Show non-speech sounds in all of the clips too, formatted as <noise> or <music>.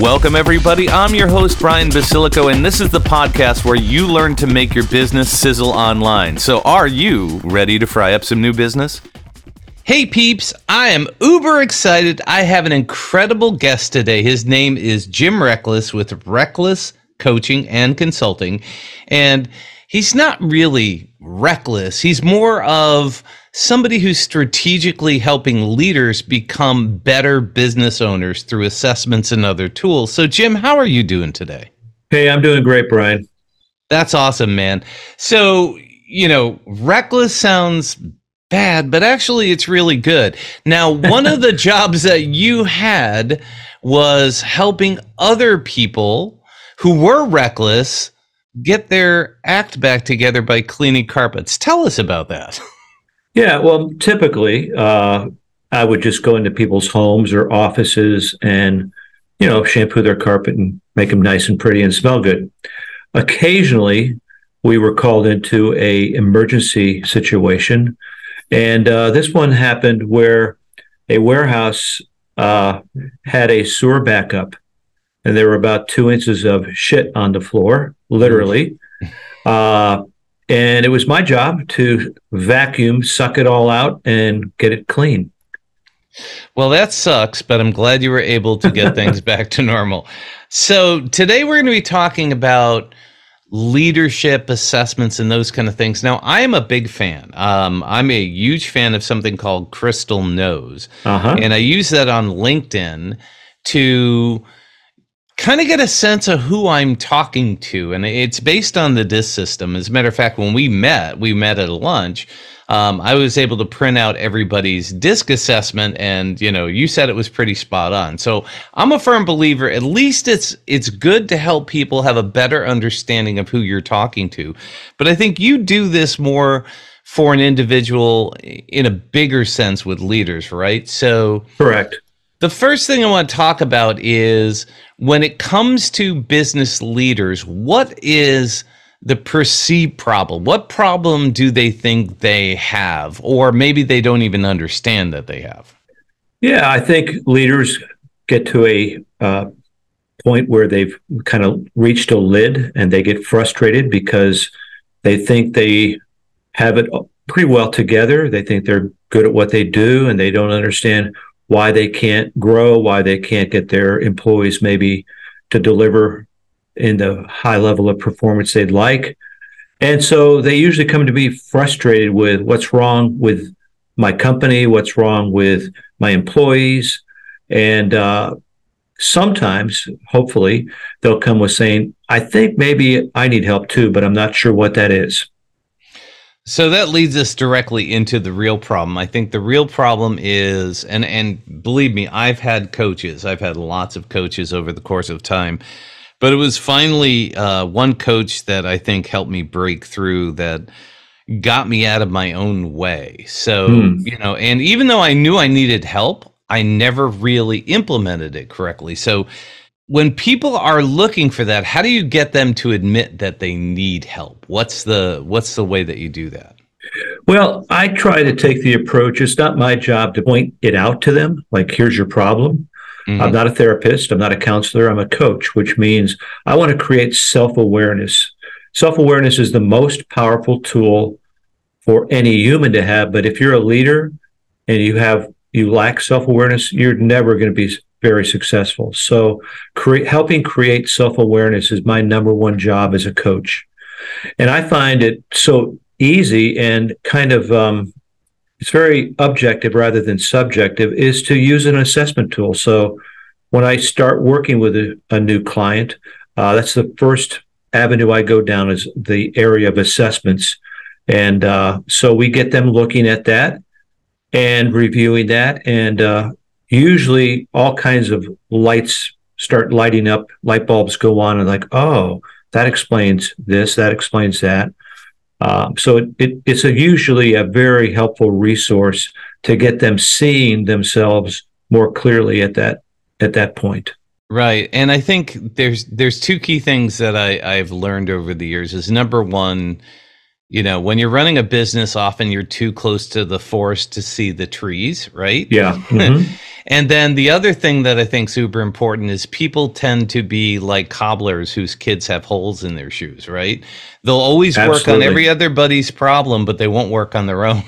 Welcome, everybody. I'm your host, Brian Basilico, and this is the podcast where you learn to make your business sizzle online. So, are you ready to fry up some new business? Hey, peeps, I am uber excited. I have an incredible guest today. His name is Jim Reklis with Reklis Coaching and Consulting. And he's not really reckless, he's more of somebody who's strategically helping leaders become better business owners through assessments and other tools. So, Jim, how are you doing today? Hey, I'm doing great, Brian. That's awesome, man. So, you know, reckless sounds bad, but actually it's really good. Now, one of the <laughs> jobs that you had was helping other people who were reckless get their act back together by cleaning carpets. Tell us about that. <laughs> Yeah, well, typically, uh, I would just go into people's homes or offices and, you know, shampoo their carpet and make them nice and pretty and smell good. Occasionally, we were called into a emergency situation, and uh, this one happened where a warehouse uh, had a sewer backup, and there were about two inches of shit on the floor, literally. Uh, and it was my job to vacuum, suck it all out, and get it clean. Well, that sucks, but I'm glad you were able to get things <laughs> back to normal. So, today we're going to be talking about leadership assessments and those kind of things. Now, I am a big fan. Um, I'm a huge fan of something called Crystal Knows. uh-huh. and I use that on LinkedIn to kind of get a sense of who I'm talking to. And it's based on the DISC system. As a matter of fact, when we met, we met at a lunch. Um, I was able to print out everybody's DISC assessment, and you know, you said it was pretty spot on. So I'm a firm believer. At least it's it's good to help people have a better understanding of who you're talking to. But I think you do this more for an individual in a bigger sense with leaders, right? So correct. The first thing I want to talk about is when it comes to business leaders, what is the perceived problem? What problem do they think they have? Or maybe they don't even understand that they have? Yeah, I think leaders get to a uh, point where they've kind of reached a lid and they get frustrated because they think they have it pretty well together. They think they're good at what they do and they don't understand why they can't grow, why they can't get their employees maybe to deliver in the high level of performance they'd like. And so they usually come to be frustrated with what's wrong with my company, what's wrong with my employees. And uh, sometimes, hopefully, they'll come with saying, I think maybe I need help too, but I'm not sure what that is. So that leads us directly into the real problem. I think the real problem is, and and believe me, I've had coaches. I've had lots of coaches over the course of time, but it was finally uh, one coach that I think helped me break through that got me out of my own way. So hmm. you know, and even though I knew I needed help, I never really implemented it correctly. So when people are looking for that how do you get them to admit that they need help? What's the what's the way that you do that? Well i try to take the approach it's not my job to point it out to them like here's your problem. Mm-hmm. i'm not a therapist i'm not a counselor i'm a coach which means i want to create self-awareness. Self-awareness is the most powerful tool for any human to have but if you're a leader and you have you lack self-awareness you're never going to be very successful. So, cre- helping create self awareness is my number one job as a coach. And I find it so easy and kind of um, it's very objective rather than subjective is to use an assessment tool. So, when I start working with a, a new client, uh, that's the first avenue I go down is the area of assessments. And uh, so we get them looking at that and reviewing that and uh, usually all kinds of lights start lighting up, light bulbs go on, and like, oh, that explains this, that explains that. Um, so it, it, it's a, usually a very helpful resource to get them seeing themselves more clearly at that at that point. Right, and I think there's there's two key things that I I've learned over the years. Is number one, you know, when you're running a business, often you're too close to the forest to see the trees, right? Yeah. <laughs> Mm-hmm. And then the other thing that I think super important is people tend to be like cobblers whose kids have holes in their shoes, right? They'll always Absolutely. work on every other buddy's problem, but they won't work on their own.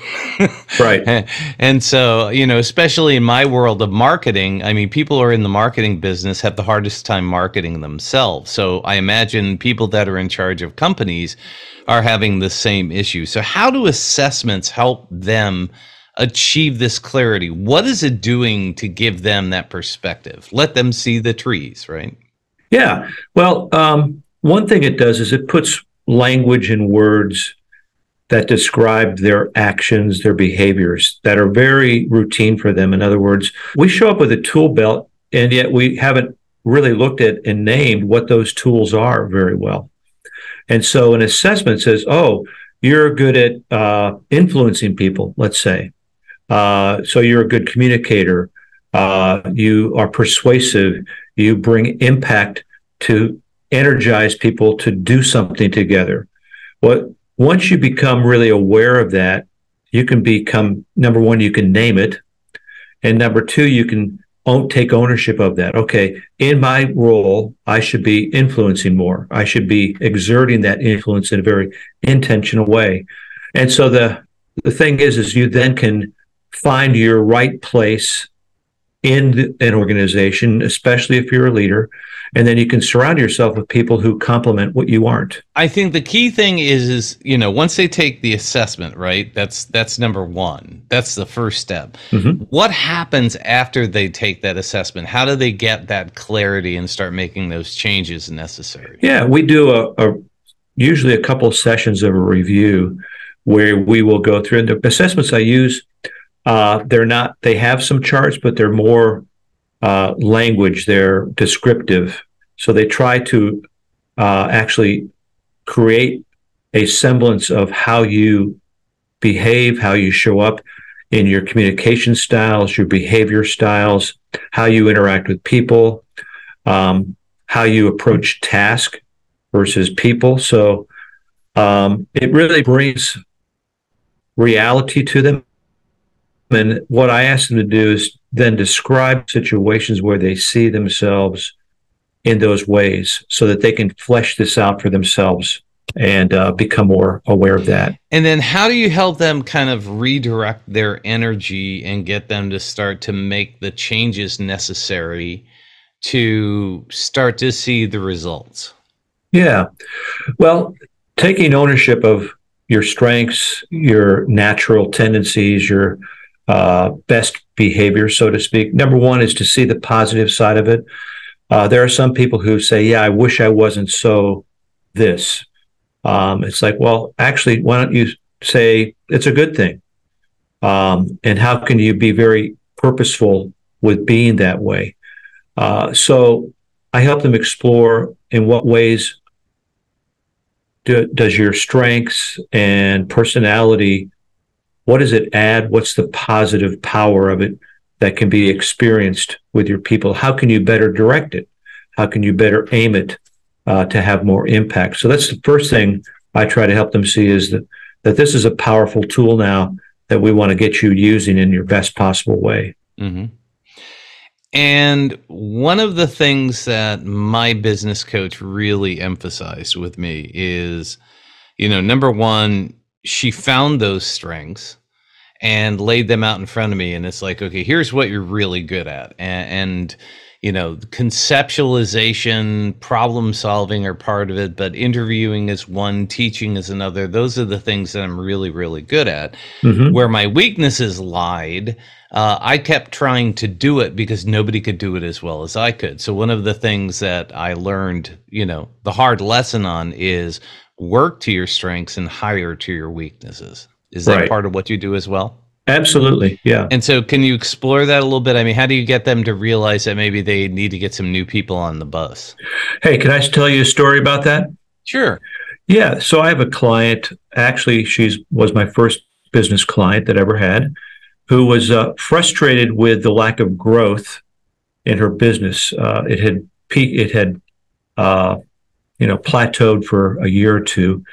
right. <laughs> And so, you know, especially in my world of marketing, I mean, people who are in the marketing business have the hardest time marketing themselves. So I imagine people that are in charge of companies are having the same issue. So, how do assessments help them achieve this clarity? What is it doing to give them that perspective? Let them see the trees, right? Yeah. Well, um, one thing it does is it puts language and words that describe their actions, their behaviors that are very routine for them. In other words, we show up with a tool belt, and yet we haven't really looked at and named what those tools are very well. And so an assessment says, oh, you're good at uh, influencing people, let's say. Uh, so you're a good communicator. Uh, you are persuasive. You bring impact to energize people to do something together. What once you become really aware of that, you can become number one, you can name it. And number two, you can own, take ownership of that. Okay, in my role, I should be influencing more. I should be exerting that influence in a very intentional way. And so the the thing is, is you then can find your right place in an organization, especially if you're a leader, and then you can surround yourself with people who complement what you aren't. I think the key thing is is you know once they take the assessment right that's that's number one. That's the first step. Mm-hmm. what happens after they take that assessment? How do they get that clarity and start making those changes necessary? Yeah we do a, a usually a couple of sessions of a review where we will go through and the assessments i use uh, they're not they have some charts but they're more uh, language, they're descriptive. So they try to uh, actually create a semblance of how you behave, how you show up in your communication styles, your behavior styles, how you interact with people, um, how you approach task versus people. So um, it really brings reality to them. And what I ask them to do is then describe situations where they see themselves in those ways so that they can flesh this out for themselves and uh, become more aware of that. And then, how do you help them kind of redirect their energy and get them to start to make the changes necessary to start to see the results? Yeah. Well, taking ownership of your strengths, your natural tendencies, your uh, best behavior, so to speak. Number one is to see the positive side of it. Uh, there are some people who say, "Yeah, I wish I wasn't so this." Um, it's like, well, actually, why don't you say it's a good thing? Um, and how can you be very purposeful with being that way? Uh, so I help them explore in what ways do, does your strengths and personality what does it add? What's the positive power of it that can be experienced with your people? How can you better direct it? How can you better aim it uh, to have more impact? So that's the first thing I try to help them see is that that this is a powerful tool now that we want to get you using in your best possible way. Mm-hmm. And one of the things that my business coach really emphasized with me is, you know, number one, she found those strengths and laid them out in front of me and it's like okay here's what you're really good at. And, and you know conceptualization problem solving are part of it but interviewing is one teaching is another. Those are the things that i'm really really good at. Mm-hmm. where my weaknesses lied uh, i kept trying to do it because nobody could do it as well as i could. So one of the things that i learned you know the hard lesson on is work to your strengths and hire to your weaknesses. Is that right. part of what you do as well? Absolutely. Yeah. And so, can you explore that a little bit? I mean, how do you get them to realize that maybe they need to get some new people on the bus? Hey, can I tell you a story about that? Sure. Yeah. So I have a client. Actually, she's was my first business client that I ever had, who was uh, frustrated with the lack of growth in her business. Uh, it had peak. It had, uh, you know, plateaued for a year or two,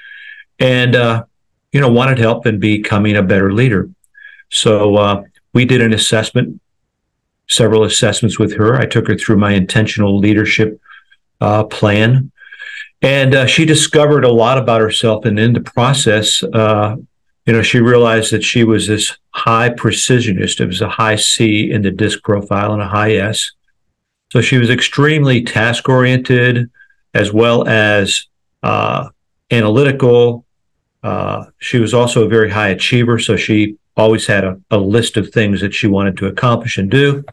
and uh, you know wanted help in becoming a better leader. So uh, we did an assessment, several assessments with her. I took her through my intentional leadership uh, plan and uh, she discovered a lot about herself. And in the process, uh, you know, she realized that she was this high precisionist. It was a high C in the disc profile and a high S. So she was extremely task oriented as well as uh, analytical. Uh, she was also a very high achiever. So she always had a, a list of things that she wanted to accomplish and do.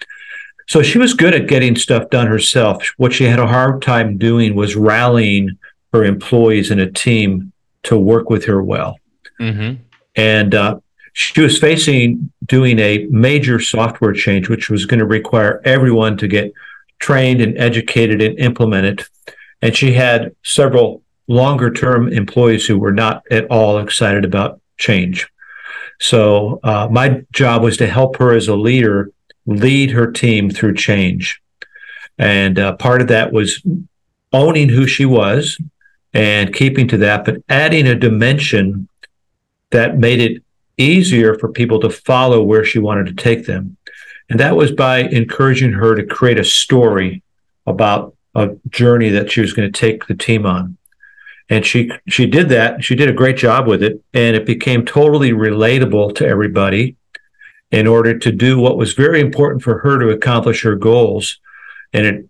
So she was good at getting stuff done herself. What she had a hard time doing was rallying her employees and a team to work with her well. Mm-hmm. And uh, she was facing doing a major software change, which was going to require everyone to get trained and educated and implemented. And she had several longer term employees who were not at all excited about change. So uh, my job was to help her as a leader lead her team through change. And uh, part of that was owning who she was and keeping to that, but adding a dimension that made it easier for people to follow where she wanted to take them. And that was by encouraging her to create a story about a journey that she was going to take the team on. And she she did that. She did a great job with it, and it became totally relatable to everybody in order to do what was very important for her to accomplish her goals. And it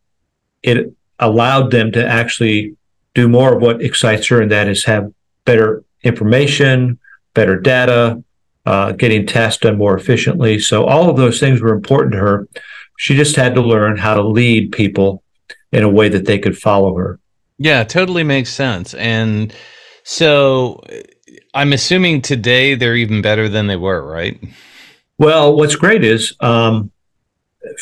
it allowed them to actually do more of what excites her, and that is have better information, better data, uh, getting tasks done more efficiently. So all of those things were important to her. She just had to learn how to lead people in a way that they could follow her. Yeah, totally makes sense. And so I'm assuming today they're even better than they were, right? Well, what's great is um,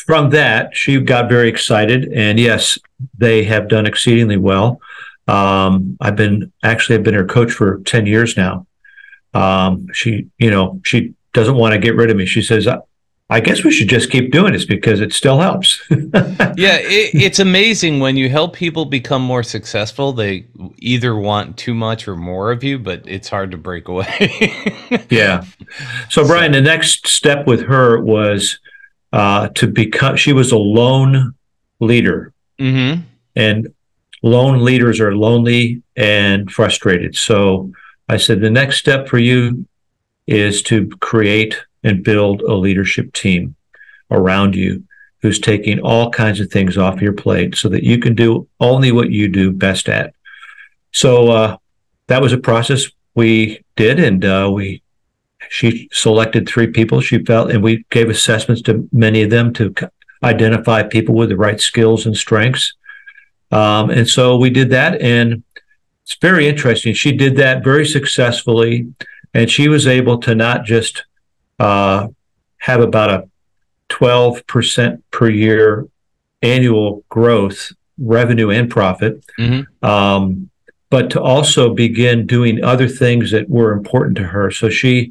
from that, she got very excited. And yes, they have done exceedingly well. Um, I've been actually, I've been her coach for 10 years now. Um, she, you know, she doesn't want to get rid of me. She says, I guess we should just keep doing this because it still helps. <laughs> yeah, it, it's amazing when you help people become more successful. They either want too much or more of you, but it's hard to break away. <laughs> yeah. So, Brian, so. the next step with her was uh, to become, she was a lone leader. Mm-hmm. And lone leaders are lonely and frustrated. So, I said, the next step for you is to create and build a leadership team around you who's taking all kinds of things off your plate so that you can do only what you do best at. So uh, that was a process we did, and uh, we she selected three people she felt, and we gave assessments to many of them to identify people with the right skills and strengths. Um, and so we did that, and it's very interesting. She did that very successfully, and she was able to not just uh, have about a 12% per year annual growth, revenue and profit, mm-hmm. um, but to also begin doing other things that were important to her. So she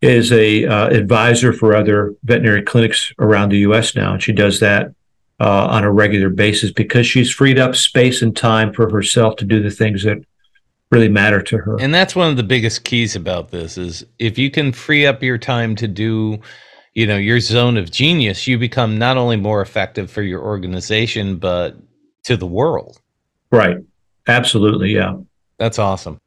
is a uh, advisor for other veterinary clinics around the U.S. now, and she does that uh, on a regular basis because she's freed up space and time for herself to do the things that really matter to her. And that's one of the biggest keys about this is if you can free up your time to do you know your zone of genius you become not only more effective for your organization but to the world. Right. Absolutely yeah. That's awesome.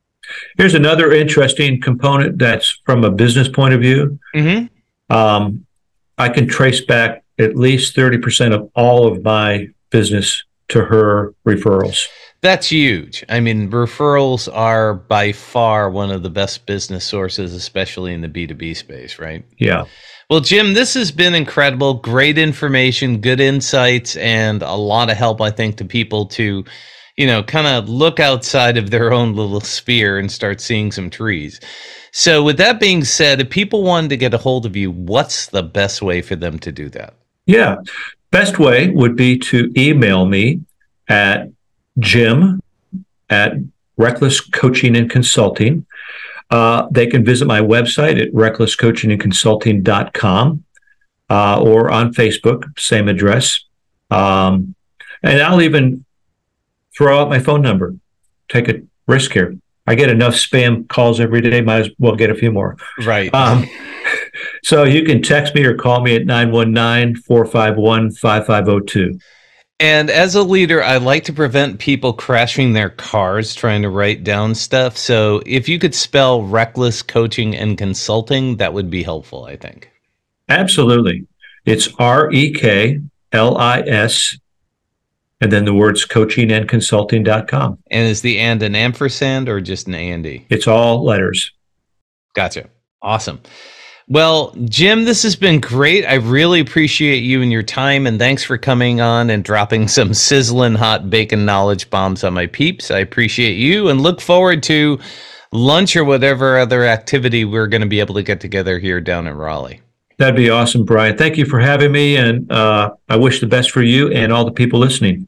Here's another interesting component that's from a business point of view. Mm-hmm. um, i can trace back at least 30% of all of my business to her referrals that's huge. I mean, referrals are by far one of the best business sources, especially in the B2B space, right? Yeah. Well, Jim, this has been incredible. Great information, good insights, and a lot of help, I think, to people to, you know, kind of look outside of their own little sphere and start seeing some trees. So, with that being said, if people wanted to get a hold of you, what's the best way for them to do that? Yeah. Best way would be to email me at jim at Reklis Coaching and Consulting. Uh, they can visit my website at rekliscoachingandconsulting.com uh, or on Facebook, same address. Um, and I'll even throw out my phone number. Take a risk here. I get enough spam calls every day. Might as well get a few more. Right. Um, <laughs> so you can text me or call me at 919 451 5502. And as a leader, I like to prevent people crashing their cars trying to write down stuff. So if you could spell Reklis coaching and consulting, that would be helpful, I think. Absolutely. It's R E K L I S and then the words coaching and consulting.com. And is the and an ampersand or just an A and It's all letters. Gotcha. Awesome. Well, Jim, this has been great. I really appreciate you and your time, and thanks for coming on and dropping some sizzling hot bacon knowledge bombs on my peeps. I appreciate you and look forward to lunch or whatever other activity we're going to be able to get together here down in Raleigh. That'd be awesome, Brian. Thank you for having me, and uh, I wish the best for you and all the people listening.